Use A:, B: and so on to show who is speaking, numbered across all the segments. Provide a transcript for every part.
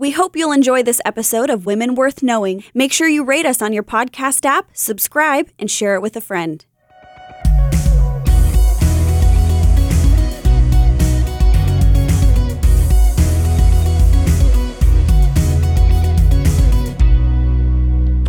A: We hope you'll enjoy this episode of Women Worth Knowing. Make sure you rate us on your podcast app, subscribe, and share it with a friend.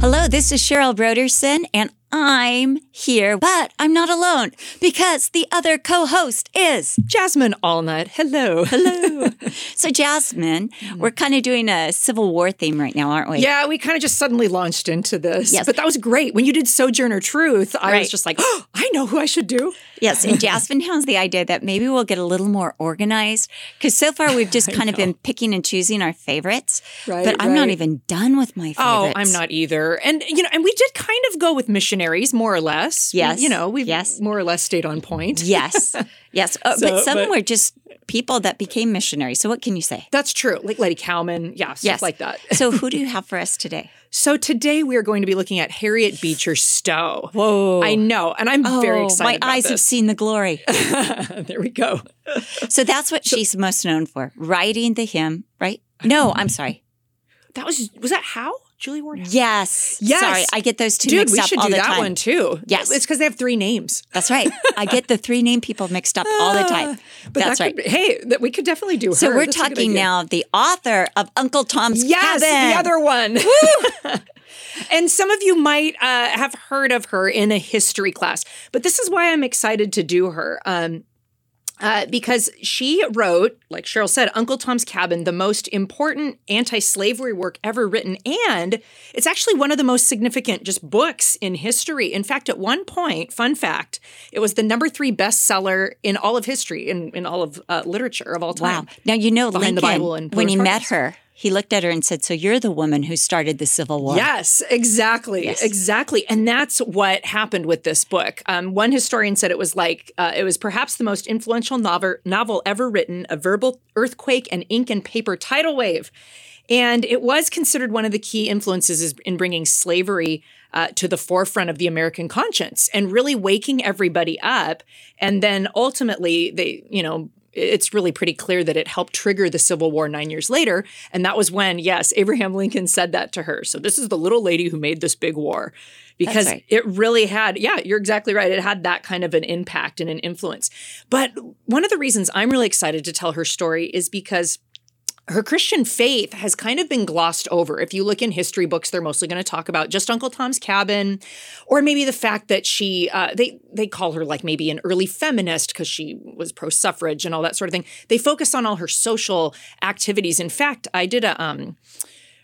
B: Hello, this is Cheryl Brodersen, and I'm here, but I'm not alone because the other co host is
C: Jasmine Allnut. Hello.
B: Hello. so, Jasmine, hmm. we're kind of doing a Civil War theme right now, aren't we?
C: Yeah, we kind of just suddenly launched into this.
B: Yes.
C: But that was great. When you did Sojourner Truth, I
B: Right.
C: was just like, oh, I know who I should do.
B: Yes. And Jasmine has the idea that maybe we'll get a little more organized because so far we've just kind of been picking and choosing our favorites.
C: Right,
B: But I'm not even done with my favorites.
C: Oh, I'm not either. And, you know, and we did kind of go with missionaries, more or less.
B: Yes.
C: You know, we
B: Yes.
C: more or less stayed on point.
B: Yes. Yes. Uh,
C: So,
B: but some
C: but-
B: were just people that became missionaries. So, what can you say?
C: That's true. Like Lettie Cowman. Yeah, stuff
B: Yes.
C: like that.
B: so, who do you have for us today?
C: So today we are going to be looking at Harriet Beecher Stowe.
B: Whoa.
C: I know. And I'm very excited
B: Oh, My eyes have seen the glory.
C: there we go.
B: So that's what she's most known for, writing the hymn, right? No, I'm sorry.
C: That was, was that how? Julia Ward?
B: Yes.
C: Yes.
B: Sorry, I get those two
C: Dude,
B: mixed
C: we
B: up
C: should do that one too.
B: Yes.
C: It's because they have three names.
B: That's right. I get the three name people mixed up all the time.
C: But
B: That's
C: that
B: right.
C: could be- hey, that we could definitely do her.
B: so
C: her.
B: we're
C: That's
B: talking now the author of Uncle Tom's
C: Yes,
B: Cabin.
C: the other one. and some of you might uh, have heard of her in a history class, but this is why I'm excited to do her. Um, uh, because she wrote, like Cheryl said, Uncle Tom's Cabin, the most important anti slavery work ever written. And it's actually one of the most significant just books in history. In fact, at one point, fun fact, it was the number three bestseller in all of history, in, in all of uh, literature of all time.
B: Wow. Now you know
C: Behind the
B: Lincoln
C: Bible and
B: when he met her, he looked at her and said, "So you're the woman who started the Civil War."
C: Yes, exactly,
B: Yes.
C: exactly, and that's what happened with this book. Um, one historian said it was like uh, it was perhaps the most influential novel novel ever written, a verbal earthquake and ink and paper tidal wave, and it was considered one of the key influences in bringing slavery. Uh, to the forefront of the American conscience and really waking everybody up. And then ultimately, they, you know, it's really pretty clear that it helped trigger the Civil War nine years later. And that was when, yes, Abraham Lincoln said that to her. So this is the little lady who made this big war because
B: right.
C: it really had, yeah, you're exactly right. It had that kind of an impact and an influence. But one of the reasons I'm really excited to tell her story is because her Christian faith has kind of been glossed over. If you look in history books, they're mostly going to talk about just Uncle Tom's Cabin, or maybe the fact that she uh, they they call her like maybe an early feminist because she was pro suffrage and all that sort of thing. They focus on all her social activities. In fact, I did a um,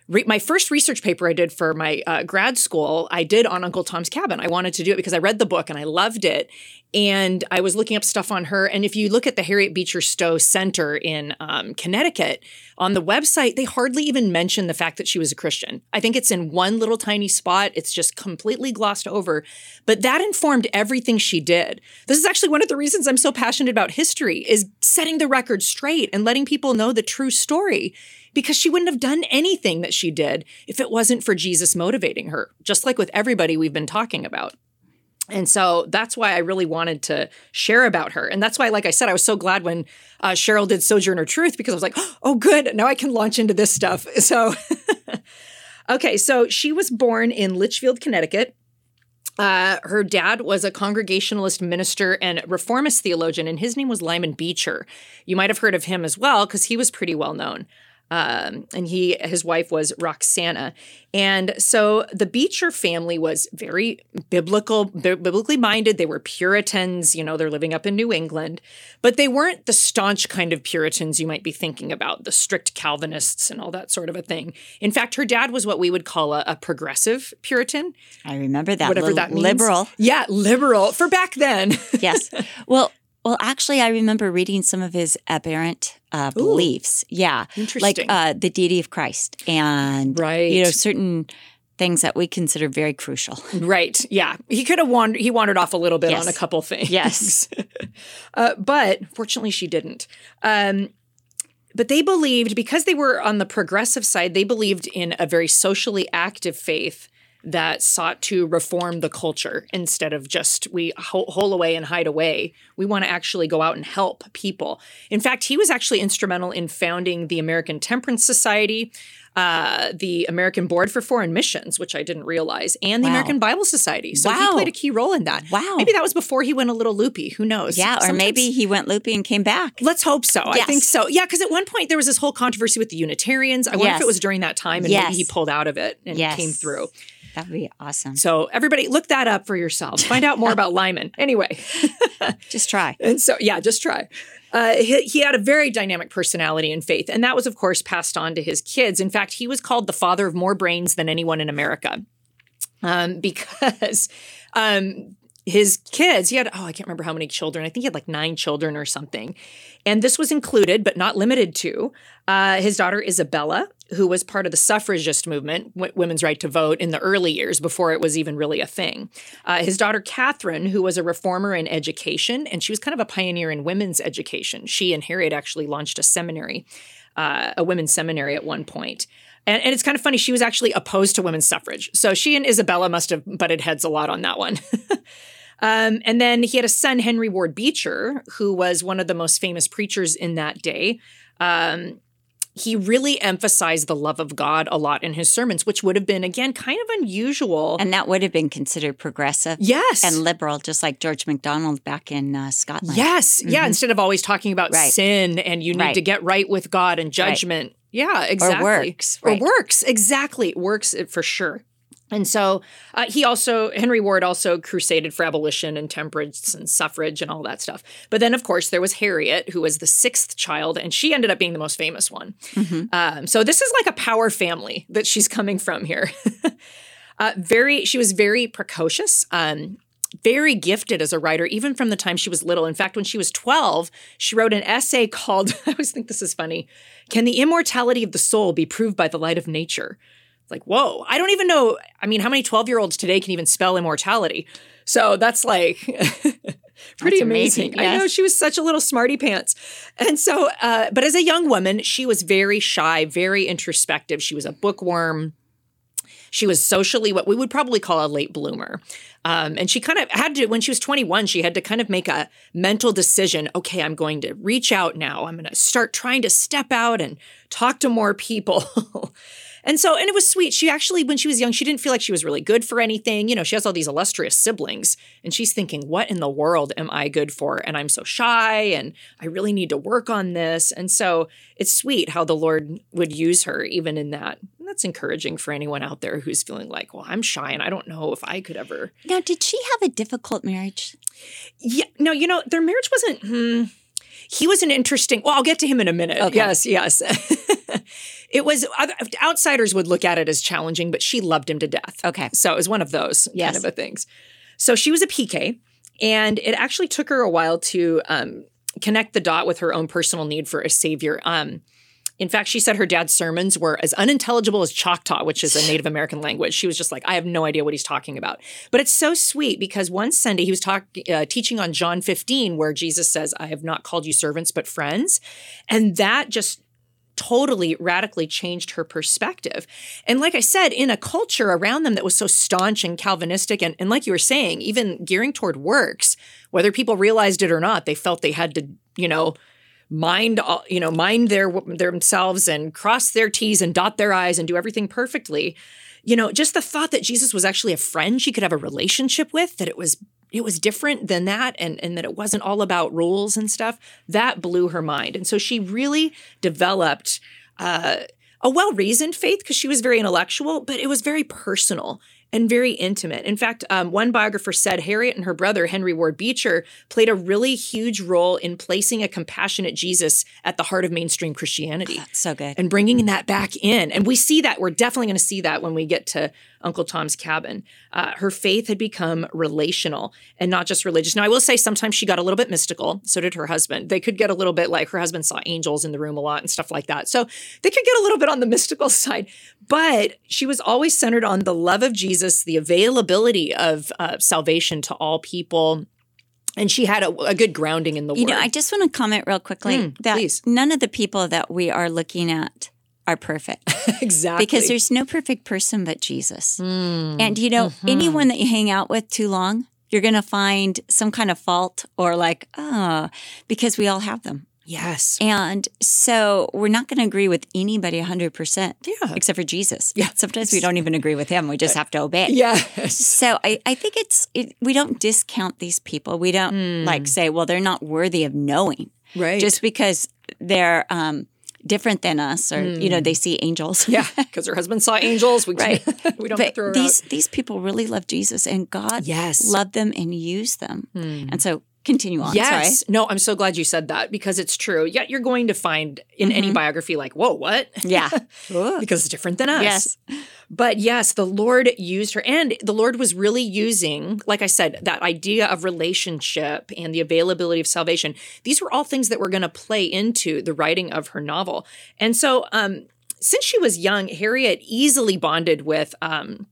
C: re- my first research paper I did for my uh, grad school, I did on Uncle Tom's Cabin. I wanted to do it because I read the book and I loved it. And I was looking up stuff on her. And if you look at the Harriet Beecher Stowe Center in um, Connecticut on the website, they hardly even mention the fact that she was a Christian. I think it's in one little tiny spot. It's just completely glossed over. But that informed everything she did. This is actually one of the reasons I'm so passionate about history is setting the record straight and letting people know the true story because she wouldn't have done anything that she did if it wasn't for Jesus motivating her, just like with everybody we've been talking about. And so that's why I really wanted to share about her. And that's why, like I said, I was so glad when uh, Cheryl did Sojourner Truth because I was like, oh, good. Now I can launch into this stuff. So, okay. So she was born in Litchfield, Connecticut. Uh, her dad was a Congregationalist minister and reformist theologian, and his name was Lyman Beecher. You might have heard of him as well because he was pretty well known. Um, and he, his wife was Roxana, and so the Beecher family was very biblical, bi- biblically minded. They were Puritans, you know, they're living up in New England, but they weren't the staunch kind of Puritans you might be thinking about, the strict Calvinists and all that sort of a thing. In fact, her dad was what we would call a, a progressive Puritan,
B: I remember that.
C: whatever that means.
B: Liberal.
C: Yeah, liberal for back then.
B: yes. Well, well, actually, I remember reading some of his aberrant uh, beliefs. Yeah, like
C: Interesting.
B: uh, the deity of Christ, and
C: Right.
B: you know certain things that we consider very crucial.
C: right. Yeah. He could have wandered he wandered off a little bit
B: Yes.
C: on a couple things.
B: Yes.
C: uh, but fortunately she didn't. Um but they believed because they were on the progressive side, they believed in a very socially active faith that sought to reform the culture instead of just we hole, away and hide away. We want to actually go out and help people. In fact, he was actually instrumental in founding the American Temperance Society, uh, the American Board for Foreign Missions, which I didn't realize, and the
B: Wow.
C: American Bible Society. So he played a key role in that.
B: Wow.
C: Maybe that was before he went a little loopy. Who knows?
B: Yeah, or
C: Sometimes-
B: maybe he went loopy and came back.
C: Let's hope so. I think so. Yeah, because at one point there was this whole controversy with the Unitarians. I wonder if it was during that time and
B: Yes.
C: maybe he pulled out of it and
B: Yes.
C: came through.
B: That'd be awesome.
C: So everybody look that up for yourself. Find out more about Lyman. Anyway,
B: Just try.
C: and so yeah, just try. Uh, he, he had a very dynamic personality and faith, and that was, of course, passed on to his kids. In fact, he was called the father of more brains than anyone in America, um, because um, his kids, he had, oh, I can't remember how many children. I think he had like nine children or something. And this was included, but not limited to, uh, his daughter Isabella, who was part of the suffragist movement, w- women's right to vote in the early years before it was even really a thing. Uh, his daughter Catherine, who was a reformer in education, and she was kind of a pioneer in women's education. She and Harriet actually launched a seminary, uh, a women's seminary at one point. And, and it's kind of funny, she was actually opposed to women's suffrage. So she and Isabella must have butted heads a lot on that one. Um, and then he had a son, Henry Ward Beecher, who was one of the most famous preachers in that day. Um, he really emphasized the love of God a lot in his sermons, which would have been, again, kind of unusual.
B: And that would have been considered progressive
C: yes.
B: and liberal, just like George MacDonald back in uh, Scotland.
C: Yes. Yeah. Instead of always talking about
B: Right.
C: sin and you need
B: Right.
C: to get right with God and judgment. Yeah, exactly.
B: Or works,
C: Or works. Exactly. Works uh, for sure. And so uh, he also, Henry Ward also crusaded for abolition and temperance and suffrage and all that stuff. But then, of course, there was Harriet, who was the sixth child, and she ended up being the most famous one. Um, so this is like a power family that she's coming from here. uh, very, she was very precocious. Um, very gifted as a writer, even from the time she was little. In fact, when she was 12, she wrote an essay called, I always think this is funny, Can the Immortality of the Soul Be Proved by the Light of Nature? It's like, whoa, I don't even know. I mean, how many 12 year olds today can even spell immortality? So that's like pretty
B: That's
C: amazing.
B: amazing,
C: I know she was such a little smarty pants. And so, uh, but as a young woman, she was very shy, very introspective. She was a bookworm. She was socially what we would probably call a late bloomer. Um, and she kind of had to, when she was 21, she had to kind of make a mental decision. Okay, I'm going to reach out now. I'm going to start trying to step out and talk to more people. and so, and it was sweet. She actually, when she was young, she didn't feel like she was really good for anything. You know, she has all these illustrious siblings, and she's thinking, what in the world am I good for? And I'm so shy, and I really need to work on this. And so, it's sweet how the Lord would use her even in that. And that's encouraging for anyone out there who's feeling like, well, I'm shy and I don't know if I could ever.
B: Now, did she have a difficult marriage?
C: Yeah, no, you know, their marriage wasn't. Hmm, he was an interesting. Well, I'll get to him in a minute.
B: Okay.
C: Yes, yes. it was outsiders would look at it as challenging, but she loved him to death.
B: Okay.
C: So it was one of those
B: Yes.
C: kind of a things. So she was a PK, and it actually took her a while to um, connect the dot with her own personal need for a savior. Um, in fact, she said her dad's sermons were as unintelligible as Choctaw, which is a Native American language. She was just like, I have no idea what he's talking about. But it's so sweet because one Sunday he was uh, teaching on John 15, where Jesus says, I have not called you servants, but friends. And that just totally radically changed her perspective. And like I said, in a culture around them that was so staunch and Calvinistic, and, and like you were saying, even gearing toward works, whether people realized it or not, they felt they had to, you know, mind you know mind their themselves and cross their t's and dot their i's and do everything perfectly. You know just the thought that jesus was actually a friend she could have a relationship with that it was it was different than that and and that it wasn't all about rules and stuff that blew her mind. And so she really developed uh, a well-reasoned faith because she was very intellectual but it was very personal and very intimate. In fact, um, one biographer said Harriet and her brother, Henry Ward Beecher, played a really huge role in placing a compassionate Jesus at the heart of mainstream Christianity
B: So good.
C: and bringing that back in. And we see that. We're definitely going to see that when we get to Uncle Tom's Cabin. Uh, her faith had become relational and not just religious. Now, I will say sometimes she got a little bit mystical. So did her husband. They could get a little bit like her husband saw angels in the room a lot and stuff like that. So they could get a little bit on the mystical side. But she was always centered on the love of Jesus, the availability of uh, salvation to all people. And she had a, a good grounding in the
B: You
C: word.
B: know, I just want to comment real quickly
C: Mm,
B: that
C: please.
B: none of the people that we are looking at are perfect
C: exactly.
B: because there's no perfect person but Jesus. Hmm. And you know, mm-hmm. anyone that you hang out with too long, you're going to find some kind of fault or like, oh, because we all have them.
C: yes.
B: And so we're not going to agree with anybody 100%.
C: Yeah.
B: Except for Jesus. Yeah. Sometimes we don't even agree with him. We just uh, have to obey.
C: Yes.
B: So I, I think it's, it, we don't discount these people. We don't like hmm. say, well, they're not worthy of knowing
C: Right.
B: just because they're um, different than us or, you know, they see angels.
C: yeah, because her husband saw angels. We
B: Right.
C: we don't
B: But
C: throw
B: these
C: out.
B: these people really love Jesus and God
C: Yes. Hmm.
B: loved them and used them. And so continue on.
C: Yes.
B: Sorry.
C: No, I'm so glad you said that because it's true. Yet you're going to find in any biography like, whoa, what?
B: Yeah.
C: because it's different than us.
B: Yes.
C: But yes, the Lord used her. And the Lord was really using, like I said, that idea of relationship and the availability of salvation. These were all things that were going to play into the writing of her novel. And so, um, since she was young, Harriet easily bonded with um,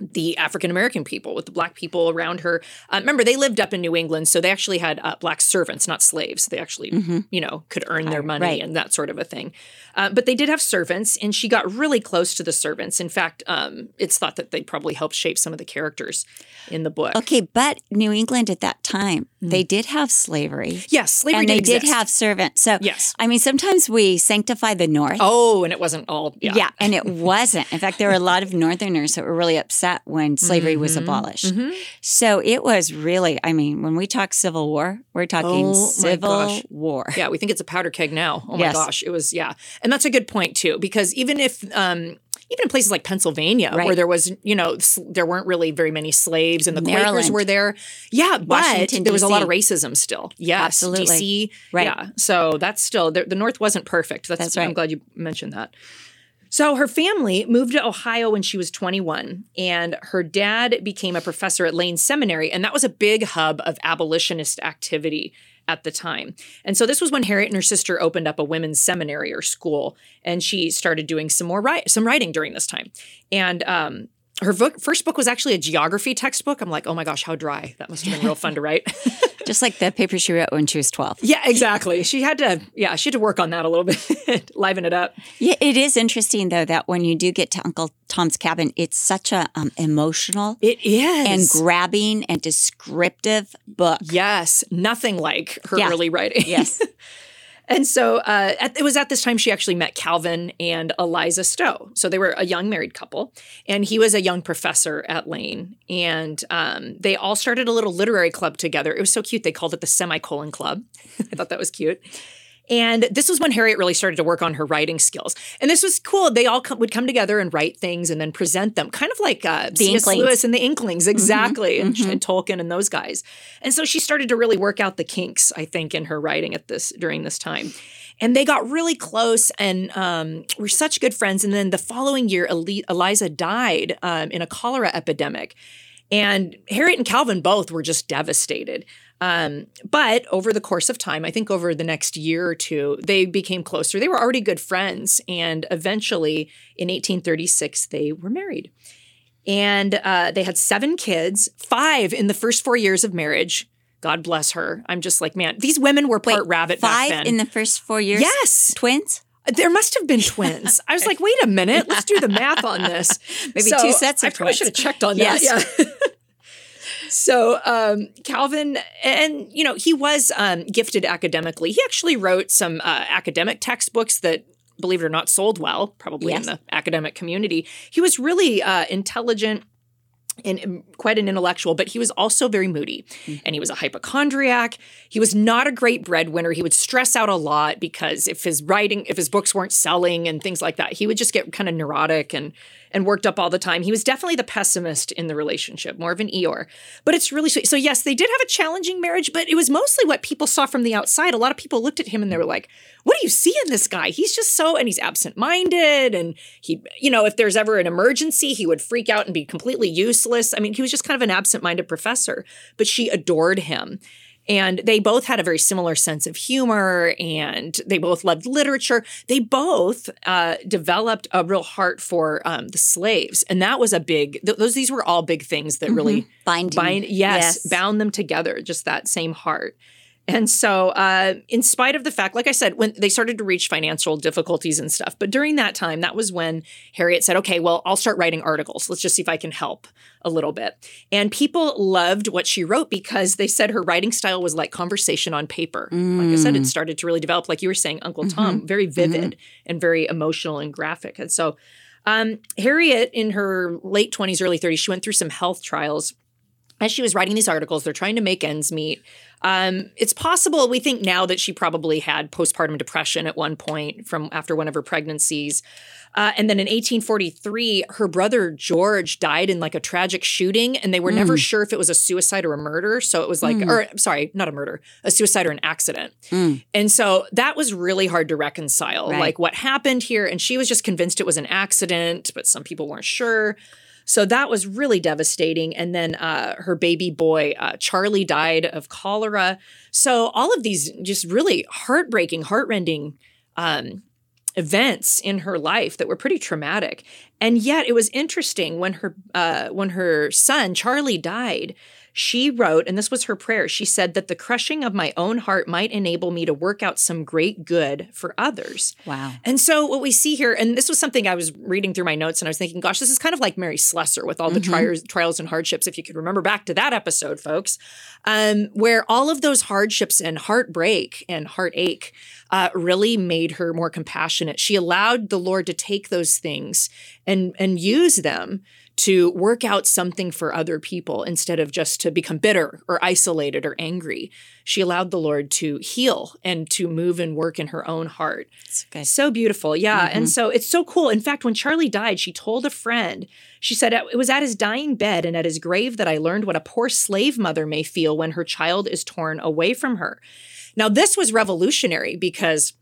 C: the African American people, with the black people around her. Uh, remember, they lived up in New England, so they actually had uh, black servants, not slaves. They actually, you know, could earn their money
B: Right.
C: and that sort of a thing. Uh, but they did have servants, and she got really close to the servants. In fact, um, it's thought that they probably helped shape some of the characters in the book.
B: Okay, but New England at that time, they did have slavery.
C: Yes, slavery
B: and they
C: did,
B: did have servants. So
C: Yes.
B: I mean, sometimes we sanctify the North.
C: Oh, and it wasn't all. Yeah.
B: Yeah, and it wasn't. In fact, there were a lot of Northerners that were really upset when slavery was
C: Mm-hmm.
B: abolished. So it was really, I mean, when we talk Civil War, we're talking
C: Oh,
B: Civil. War.
C: Yeah, we think it's a powder keg now. Oh
B: Yes.
C: my gosh, it was yeah, and that's a good point too because even if um, even in places like Pennsylvania where there was you know s- there weren't really very many slaves and the Quakers were there, yeah, but
B: Washington,
C: there was a lot of racism still. Yes,
B: Absolutely.
C: DC,
B: Right.
C: Yeah, so that's still the, the North wasn't perfect. That's,
B: That's
C: I'm glad you mentioned that. So her family moved to Ohio when she was 21, and her dad became a professor at Lane Seminary, and that was a big hub of abolitionist activity at the time. And so this was when Harriet and her sister opened up a women's seminary or school, and she started doing some more some writing during this time. And um, her book, first book was actually a geography textbook. I'm like, oh my gosh, how dry! That must have been real fun to write.
B: Just like the paper she wrote when she was 12.
C: yeah, exactly. She had to, yeah, she had to work on that a little bit, liven it up.
B: Yeah, it is interesting though that when you do get to Uncle Tom's Cabin, it's such a um, emotional
C: It is
B: and grabbing and descriptive book.
C: Yes, nothing like her
B: Yeah.
C: early writing.
B: Yes.
C: and so uh, at, it was at this time she actually met Calvin and Eliza Stowe. So they were a young married couple, and he was a young professor at Lane. And um, they all started a little literary club together. It was so cute. They called it the Semicolon Club. I thought that was cute. And this was when Harriet really started to work on her writing skills. And this was cool. They all come, would come together and write things and then present them, kind of like uh, C.S.
B: Inklings.
C: Lewis and the Inklings, exactly, and, and Tolkien and those guys. And so she started to really work out the kinks, I think, in her writing at this during this time. And they got really close and um, were such good friends. And then the following year, Eli- Eliza died um, in a cholera epidemic. And Harriet and Calvin both were just devastated. Um, but over the course of time, I think over the next year or two, they became closer. They were already good friends. And eventually, in 1836, they were married. And uh, they had seven kids, five in the first four years of marriage. God bless her. I'm just like, man, these women were part rabbit
B: Five
C: back then.
B: in the first four years?
C: Yes.
B: Twins?
C: There must have been twins. I was like, wait a minute, let's do the math on this.
B: Maybe two sets of
C: I probably
B: twins.
C: should have checked on
B: Yes.
C: that. Yeah. So um, Calvin, and you know, he was um, gifted academically. He actually wrote some uh, academic textbooks that. Believe it or not, sold well, probably
B: Yes.
C: in the academic community. He was really uh, intelligent, and um, quite an intellectual, but he was also very moody. And he was a hypochondriac. He was not a great breadwinner. He would stress out a lot because if his writing, if his books weren't selling and things like that, he would just get kind of neurotic and and worked up all the time. He was definitely the pessimist in the relationship, more of an Eeyore. But it's really sweet. So yes, they did have a challenging marriage, but it was mostly what people saw from the outside. A lot of people looked at him and they were like, "What do you see in this guy? He's just so and he's absent-minded and he, you know, if there's ever an emergency, he would freak out and be completely useless. I mean, he was just kind of an absent-minded professor, but she adored him. And they both had a very similar sense of humor and they both loved literature. They both uh, developed a real heart for um, the slaves. And that was a big, th- those, these were all big things that really
B: Binding.
C: bind, yes,
B: Yes.
C: bound them together, just that same heart. And so, uh, in spite of the fact, like I said, when they started to reach financial difficulties and stuff, but during that time, that was when Harriet said, okay, well, I'll start writing articles. Let's just see if I can help a little bit. And people loved what she wrote because they said her writing style was like conversation on paper. Mm. Like I said, it started to really develop, like you were saying, Uncle mm-hmm. Tom, very vivid mm-hmm. and very emotional and graphic. And so, um, Harriet, in her late 20s, early 30s, she went through some health trials as she was writing these articles, they're trying to make ends meet. Um, it's possible we think now that she probably had postpartum depression at one point from after one of her pregnancies. Uh, and then in 1843, her brother George died in like a tragic shooting, and they were mm. never sure if it was a suicide or a murder. So it was like, mm. or sorry, not a murder, a suicide or an accident. Mm. And so that was really hard to reconcile, right. like what happened here. And she was just convinced it was an accident, but some people weren't sure. So that was really devastating. And then uh, her baby boy, uh, Charlie, died of cholera. So all of these just really heartbreaking, heartrending um, events in her life that were pretty traumatic. And yet it was interesting when her uh, when her son Charlie died she wrote, and this was her prayer, she said that the crushing of my own heart might enable me to work out some great good for others.
B: Wow.
C: And so what we see here, and this was something I was reading through my notes and I was thinking, gosh, this is kind of like Mary Slessor with all the mm-hmm. trials, trials and hardships, if you could remember back to that episode, folks, um, where all of those hardships and heartbreak and heartache uh, really made her more compassionate. She allowed the Lord to take those things and and use them to work out something for other people instead of just to become bitter or isolated or angry. She allowed the Lord to heal and to move and work in her own heart. So beautiful. Yeah. Mm-hmm. And so it's so cool. In fact, when Charlie died, she told a friend, she said, It was at his dying bed and at his grave that I learned what a poor slave mother may feel when her child is torn away from her. Now, this was revolutionary because,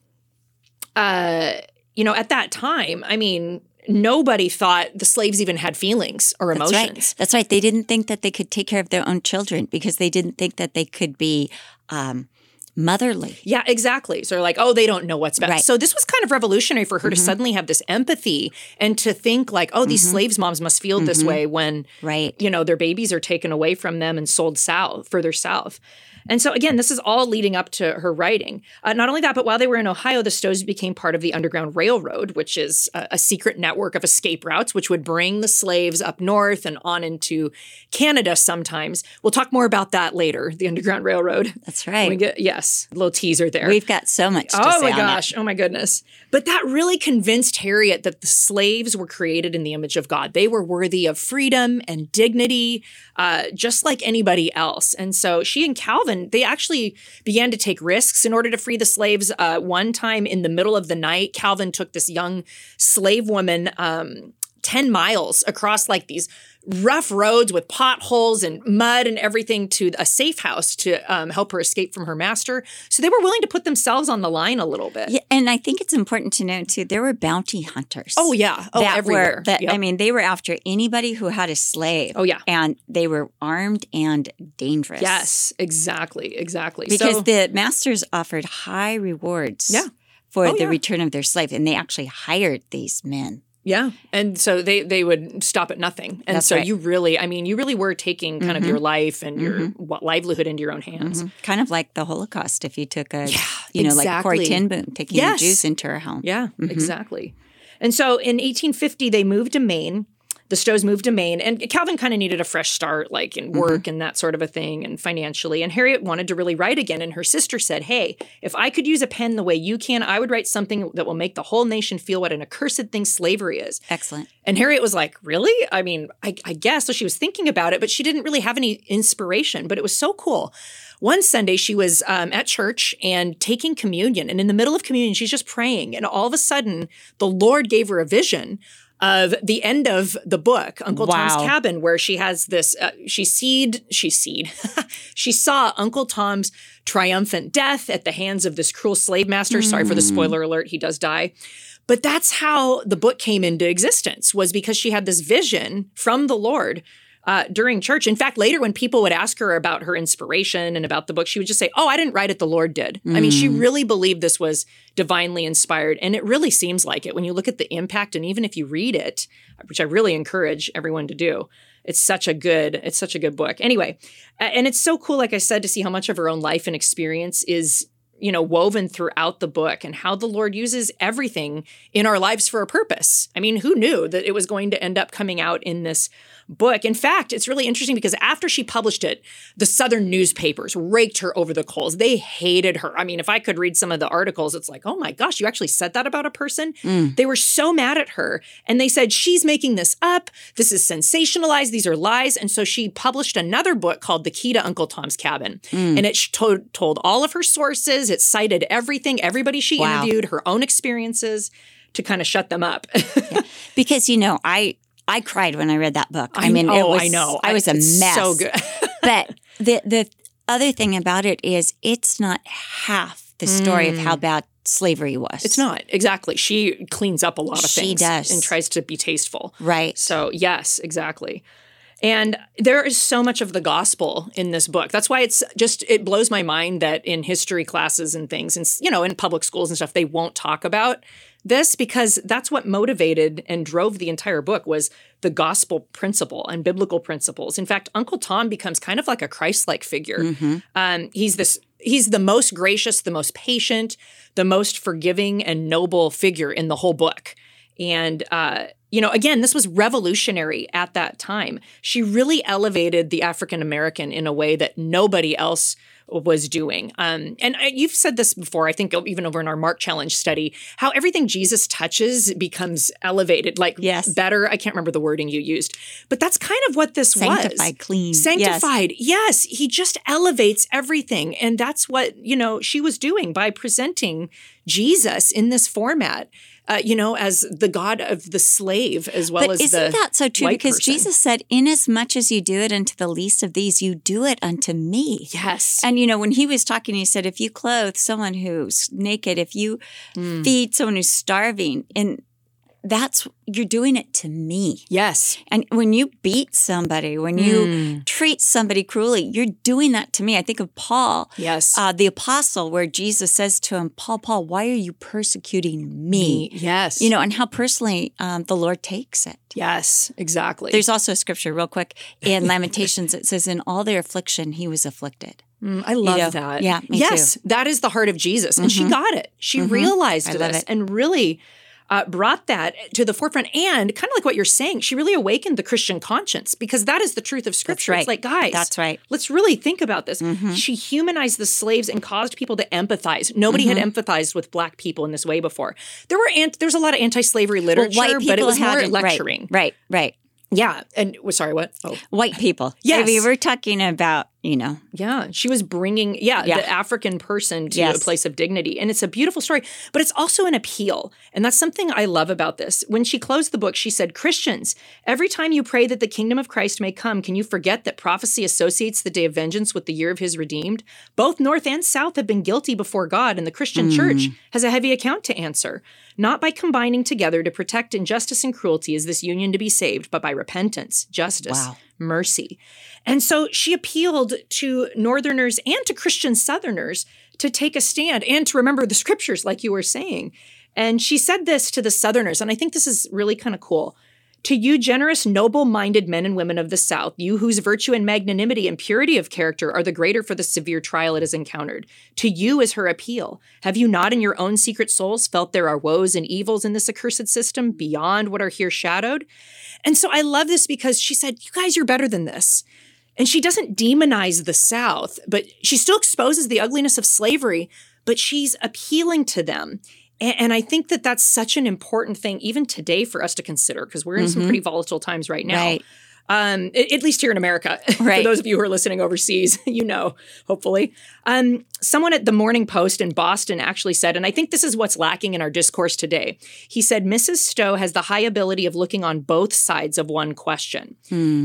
C: uh, you know, at that time, I mean, nobody thought the slaves even had feelings or emotions.
B: That's right. That's right. They didn't think that they could take care of their own children because they didn't think that they could be um, motherly.
C: Yeah, exactly. So they're like, oh, they don't know what's best. Right. So this was kind of revolutionary for her mm-hmm. to suddenly have this empathy and to think like, oh, these mm-hmm. slaves' moms must feel mm-hmm. this way when,
B: right.
C: you know, their babies are taken away from them and sold south, further south. And so, again, this is all leading up to her writing. Uh, not only that, but while they were in Ohio, the Stowes became part of the Underground Railroad, which is a, a, secret network of escape routes, which would bring the slaves up north and on into Canada sometimes. We'll talk more about that later, the Underground Railroad.
B: That's right.
C: Get, yes, a little teaser there.
B: We've got so much
C: Oh my gosh. Oh my goodness. But that really convinced Harriet that the slaves were created in the image of God. They were worthy of freedom and dignity, uh, just like anybody else. And so she and Calvin they actually began to take risks in order to free the slaves. Uh, one time in the middle of the night, Calvin took this young slave woman um, 10 miles across like these rough roads with potholes and mud and everything to a safe house to um, help her escape from her master. So they were willing to put themselves on the line a little bit.
B: Yeah, and I think it's important to note too, there were bounty hunters.
C: Oh yeah, oh
B: that
C: everywhere.
B: Were, that, yep. I mean, they were after anybody who had a slave.
C: Oh yeah,
B: and they were armed and dangerous.
C: Yes, exactly, exactly.
B: Because so, the masters offered high rewards.
C: Yeah.
B: For
C: oh,
B: the
C: yeah.
B: return of their slave, and they actually hired these men.
C: Yeah. And so they they would stop at nothing. And
B: That's
C: so
B: right.
C: you really, I mean, you really were taking kind
B: Mhm.
C: of your life and your
B: Mhm.
C: what, livelihood into your own hands.
B: Mhm. Kind of like the Holocaust. If you took a,
C: Yeah,
B: you know, like Corrie
C: exactly.
B: Ten Boom taking
C: Yes.
B: the Jews into her home.
C: Yeah,
B: Mhm.
C: exactly. And so in 1850, they moved to Maine. The Stowes moved to Maine, and Calvin kind of needed a fresh start, like in work and that sort of a thing, and financially. And Harriet wanted to really write again. And her sister said, Hey, if I could use a pen the way you can, I would write something that will make the whole nation feel what an accursed thing slavery is.
B: Excellent.
C: And Harriet was like, Really? I mean, I, I guess. So she was thinking about it, but she didn't really have any inspiration. But it was so cool. One Sunday, she was um, at church and taking communion. And in the middle of communion, she's just praying. And all of a sudden, the Lord gave her a vision of the end of the book, Uncle
B: Wow.
C: Tom's Cabin, where she has this, uh, she seed, she seed, she saw Uncle Tom's triumphant death at the hands of this cruel slave master. Sorry for the spoiler alert, he does die. But that's how the book came into existence was because she had this vision from the Lord uh, during church. In fact, later when people would ask her about her inspiration and about the book, she would just say, Oh, I didn't write it, the Lord did. I mean, she really believed this was divinely inspired. And it really seems like it when you look at the impact. And even if you read it, which I really encourage everyone to do, it's such a good it's such a good book anyway and it's so cool like i said to see how much of her own life and experience is you know woven throughout the book and how the lord uses everything in our lives for a purpose i mean who knew that it was going to end up coming out in this book. In fact it's really interesting because after she published it the southern newspapers raked her over the coals. They hated her. I mean if i could read some of the articles it's like oh my gosh you actually said that about a person? Mm. They were so mad at her. And they said she's making this up. This is sensationalized. These are lies. And so she published another book called the key to uncle tom's cabin. Mm. And it to- told all of her sources. It cited everything everybody she
B: Wow.
C: interviewed her own experiences to kind of shut them up.
B: Because you know, I I cried when I read that book. I, mean,
C: oh,
B: it was,
C: I know.
B: I was a
C: It's
B: mess.
C: So good.
B: but the the other thing about it is it's not half the story of how bad slavery was.
C: Mm. It's not exactly. She cleans up a lot of
B: She
C: things
B: does.
C: and tries to be tasteful.
B: right.
C: So, yes, exactly. And there is so much of the gospel in this book. That's why it's just it blows my mind that in history classes and things and you know, in public schools and stuff they won't talk about this because that's what motivated and drove the entire book was the gospel principle and biblical principles. In fact, Uncle Tom becomes kind of like a Christ-like figure. Um, he's this he's the most gracious, the most patient, the most forgiving and noble figure in the whole book. And uh, you know, again, this was revolutionary at that time. She really elevated the African American in a way that nobody else was doing. Um, and I, you've said this before, I think even over in our Mark Challenge study, how everything Jesus touches becomes elevated, like
B: Yes.
C: better. I can't remember the wording you used, but that's kind of what this was.
B: Sanctified, clean. Yes.
C: Sanctified. Yes. He just elevates everything. And that's what, you know, she was doing by presenting Jesus in this format, uh, you know, as the God of the slave as well
B: but
C: as
B: isn't that so true? Because
C: person.
B: Jesus said, "In as much as you do it unto the least of these, you do it unto me."
C: Yes.
B: And you know, when he was talking, he said, if you clothe someone who's naked, if you
C: Mm.
B: feed someone who's starving, and that's you're doing it to me.
C: yes.
B: And when you beat somebody, when you
C: Mm.
B: treat somebody cruelly, you're doing that to me. I think of Paul,
C: Yes.
B: uh, the apostle, where Jesus says to him, Paul, Paul, why are you persecuting me?
C: Yes.
B: You know, and how personally um, the Lord takes it.
C: Yes, exactly.
B: There's also a scripture, real quick, in Lamentations. It says, "In all their affliction, he was afflicted."
C: Mm, I love
B: know,
C: that.
B: yeah, me
C: yes, that is the heart of Jesus. And she got it. She realized
B: I
C: this
B: it.
C: and really uh, brought that to the forefront. And kind of like what you're saying, she really awakened the Christian conscience because that is the truth of Scripture.
B: right.
C: It's like, guys,
B: That's right.
C: Let's really think about this. She humanized the slaves and caused people to empathize. Nobody had empathized with black people in this way before. There were ant- there's a lot of anti-slavery
B: Well,
C: literature,
B: white
C: but it was more
B: hadn't- right,
C: lecturing.
B: Right, right.
C: Yeah, and well, sorry, what? Oh,
B: White people.
C: Yes.
B: I mean, we're talking about, you know,
C: Yeah, she was bringing yeah,
B: Yeah.
C: the African person to
B: Yes.
C: a place of dignity, and it's a beautiful story. But it's also an appeal, and that's something I love about this. When she closed the book, she said, "Christians, every time you pray that the kingdom of Christ may come, can you forget that prophecy associates the day of vengeance with the year of His redeemed? Both North and South have been guilty before God, and the Christian mm. Church has a heavy account to answer. Not by combining together to protect injustice and cruelty is this union to be saved, but by repentance, justice."
B: Wow.
C: mercy. And so she appealed to Northerners and to Christian Southerners to take a stand and to remember the scriptures, like you were saying. And she said this to the Southerners, and I think this is really kind of cool. To you, generous, noble minded men and women of the South, you whose virtue and magnanimity and purity of character are the greater for the severe trial it has encountered, to you is her appeal. Have you not in your own secret souls felt there are woes and evils in this accursed system beyond what are here shadowed? And so I love this because she said, You guys, you're better than this. And she doesn't demonize the South, but she still exposes the ugliness of slavery, but she's appealing to them. And, and I think that that's such an important thing, even today, for us to consider because we're in some pretty volatile times right now.
B: Right.
C: Um, at least here in America.
B: Right.
C: for those of you who are listening overseas, you know, hopefully. Um, someone at the Morning Post in Boston actually said, and I think this is what's lacking in our discourse today. He said, Mrs. Stowe has the high ability of looking on both sides of one question.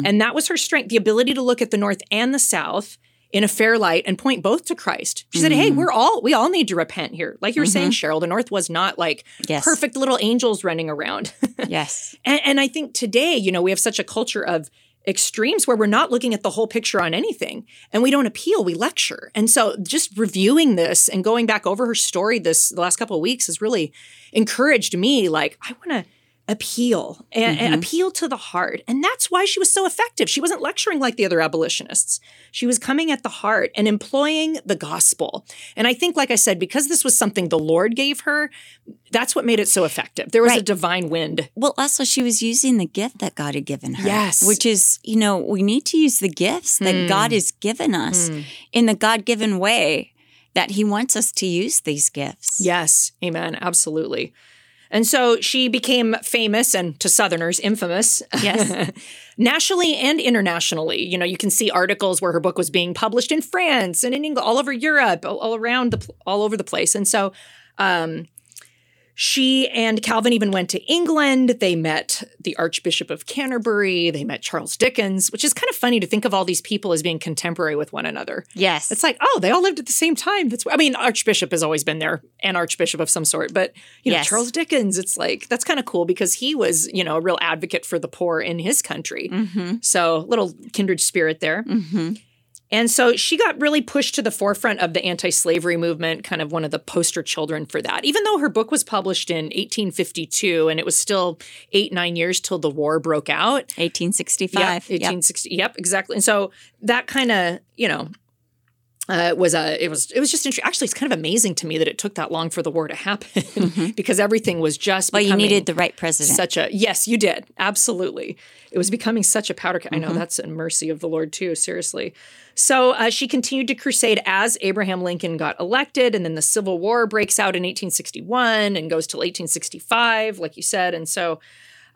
C: And that was her strength, the ability to look at the North and the South in a fair light and point both to Christ. She said, Hey, mm-hmm. we're all, we all need to repent here. Like you were saying, mm-hmm. Cheryl, the North was not like
B: Yes.
C: perfect little angels running around.
B: yes.
C: And, and I think today, you know, we have such a culture of extremes where we're not looking at the whole picture on anything and we don't appeal we lecture and so just reviewing this and going back over her story this the last couple of weeks has really encouraged me like i want to appeal and, and, appeal to the heart. And that's why she was so effective. She wasn't lecturing like the other abolitionists. She was coming at the heart and employing the gospel. And I think, like I said, because this was something the Lord gave her, that's what made it so effective. There was a divine wind.
B: Well, also, she was using the gift that God had given her.
C: Yes.
B: Which is, you know, we need to use the gifts that
C: Hmm.
B: God has given us in the God given way that He wants us to use these gifts.
C: Yes, amen, absolutely. And so she became famous and to Southerners infamous.
B: Yes.
C: nationally and internationally. You know, you can see articles where her book was being published in France and in England, all over Europe, all, around the all over the place. And so um she and Calvin even went to England. They met the Archbishop of Canterbury. They met Charles Dickens, which is kind of funny to think of all these people as being contemporary with one another.
B: Yes.
C: It's like, oh, they all lived at the same time. That's I mean, Archbishop has always been there, an Archbishop of some sort. But you know,
B: Yes.
C: Charles Dickens, it's like that's kind of cool because he was, you know, a real advocate for the poor in his country.
B: mm-hmm.
C: So little kindred spirit there.
B: Mm-hmm.
C: And so she got really pushed to the forefront of the anti-slavery movement, kind of one of the poster children for that. Even though her book was published in 1852 and it was still eight, nine years till the war broke out.
B: 1865.
C: Yeah,
B: Yep.
C: 1860. Yep, exactly. And so that kind of, you know, uh, was a it was it was just interesting. Actually, it's kind of amazing to me that it took that long for the war to happen because everything was just.
B: Well, you needed the right president.
C: such a yes, you did absolutely. It was becoming such a powder. ca- I know that's a mercy of the Lord too. Seriously. So uh, she continued to crusade as Abraham Lincoln got elected, and then the Civil War breaks out in 1861 and goes till 1865, like you said. And so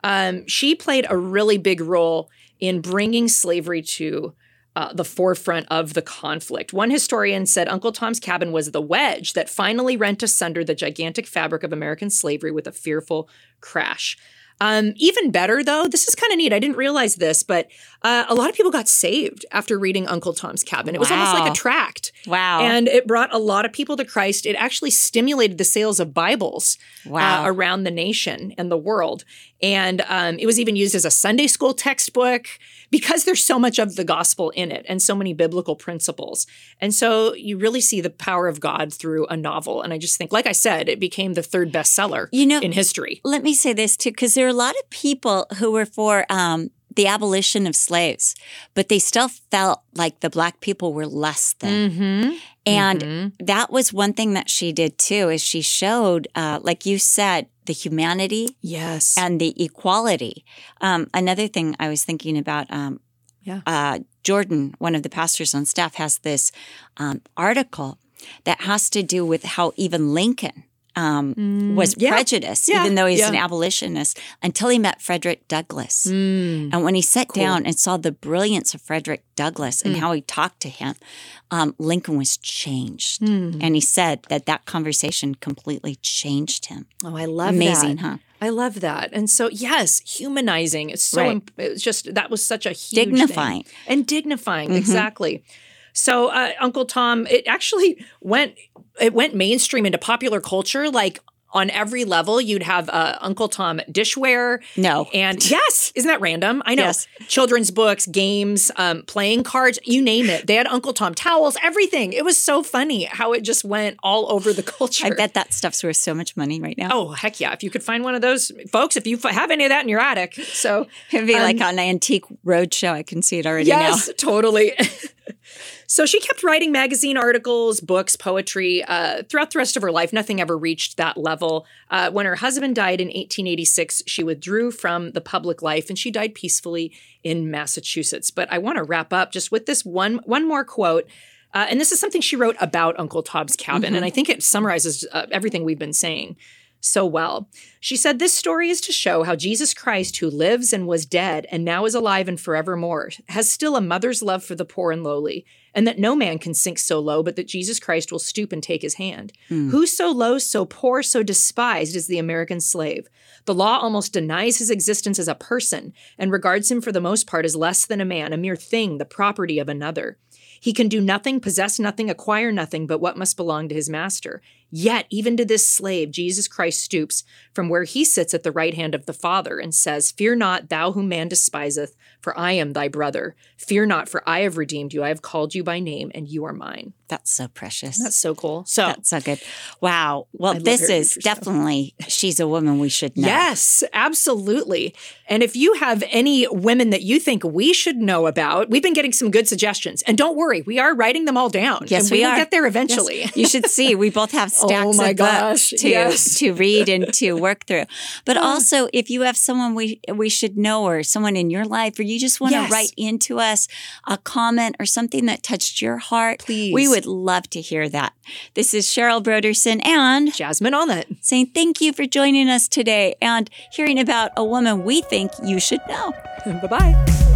C: um, she played a really big role in bringing slavery to uh, the forefront of the conflict. One historian said Uncle Tom's Cabin was the wedge that finally rent asunder the gigantic fabric of American slavery with a fearful crash. Um, even better, though, this is kind of neat. I didn't realize this, but uh, a lot of people got saved after reading Uncle Tom's Cabin. It was almost like a tract.
B: wow.
C: And it brought a lot of people to Christ. It actually stimulated the sales of Bibles
B: Wow.
C: uh, around the nation and the world. And um, it was even used as a Sunday school textbook because there's so much of the gospel in it and so many biblical principles. And so you really see the power of God through a novel. And I just think, like I said, it became the third bestseller
B: You know-
C: in history.
B: Let me say this too, because there are a lot of people who were for um, the abolition of slaves, but they still felt like the black people were less than.
C: Mm-hmm.
B: And that was one thing that she did too, is she showed, uh, like you said, the humanity
C: Yes.
B: and the equality. Um, another thing I was thinking about, um,
C: Yeah.
B: uh, Jordan, one of the pastors on staff, has this um, article that has to do with how even Lincoln um, was
C: Mm, yeah.
B: prejudiced,
C: Yeah,
B: even though he's an abolitionist, until he met Frederick Douglass.
C: Mm.
B: And when he sat down and saw the brilliance of Frederick Douglass
C: Mm.
B: and how he talked to him, um, Lincoln was changed.
C: Mm.
B: And he said that that conversation completely changed him.
C: Oh, I love
B: Amazing,
C: that.
B: huh?
C: I love that. And so, yes, humanizing. It's so,
B: Right.
C: imp- it's just, that was such a huge thing.
B: Dignifying.
C: And dignifying,
B: Mhm.
C: exactly. So, uh, Uncle Tom, it actually went, it went mainstream into popular culture. Like on every level, you'd have uh, Uncle Tom dishware.
B: No.
C: And yes, isn't that random? I know.
B: Yes.
C: Children's books, games, um, playing cards, you name it. They had Uncle Tom towels, everything. It was so funny how it just went all over the culture.
B: I bet that stuff's worth so much money right now.
C: Oh, heck yeah. If you could find one of those, folks, if you f- have any of that in your attic. So,
B: It'd be
C: um,
B: like on an antique roadshow. I can see it already
C: yes, totally. so she kept writing magazine articles, books, poetry uh, throughout the rest of her life. Nothing ever reached that level. Uh, when her husband died in 1886, she withdrew from the public life and she died peacefully in Massachusetts. But I want to wrap up just with this one one more quote. Uh, and this is something she wrote about Uncle Tom's Cabin. And I think it summarizes uh, everything we've been saying so well. She said, This story is to show how Jesus Christ, who lives and was dead and now is alive and forevermore, has still a mother's love for the poor and lowly, and that no man can sink so low, but that Jesus Christ will stoop and take his hand. Hmm. Who so low, so poor, so despised is the American slave? The law almost denies his existence as a person and regards him for the most part as less than a man, a mere thing, the property of another. He can do nothing, possess nothing, acquire nothing but what must belong to his master. Yet, even to this slave, Jesus Christ stoops from where he sits at the right hand of the Father and says, Fear not, thou whom man despiseth, for I am thy brother. Fear not, for I have redeemed you. I have called you by name, and you are mine.
B: That's so precious.
C: That's so cool. So,
B: That's so good. Wow. Well, this is definitely, she's a woman we should know.
C: Yes, absolutely. And if you have any women that you think we should know about, we've been getting some good suggestions. And don't worry, we are writing them all down.
B: Yes,
C: and
B: we
C: will
B: are.
C: get there eventually.
B: Yes. You should see. We both have stacks
C: Oh my
B: of
C: gosh,
B: books to
C: yes.
B: to read and to work through. But also, if you have someone we we should know, or someone in your life, or you just want
C: Yes.
B: to write into us a comment or something that touched your heart,
C: Please.
B: we would love to hear that. This is Cheryl Brodersen and
C: Jasmine it.
B: saying thank you for joining us today and hearing about a woman we think you should know.
C: bye bye.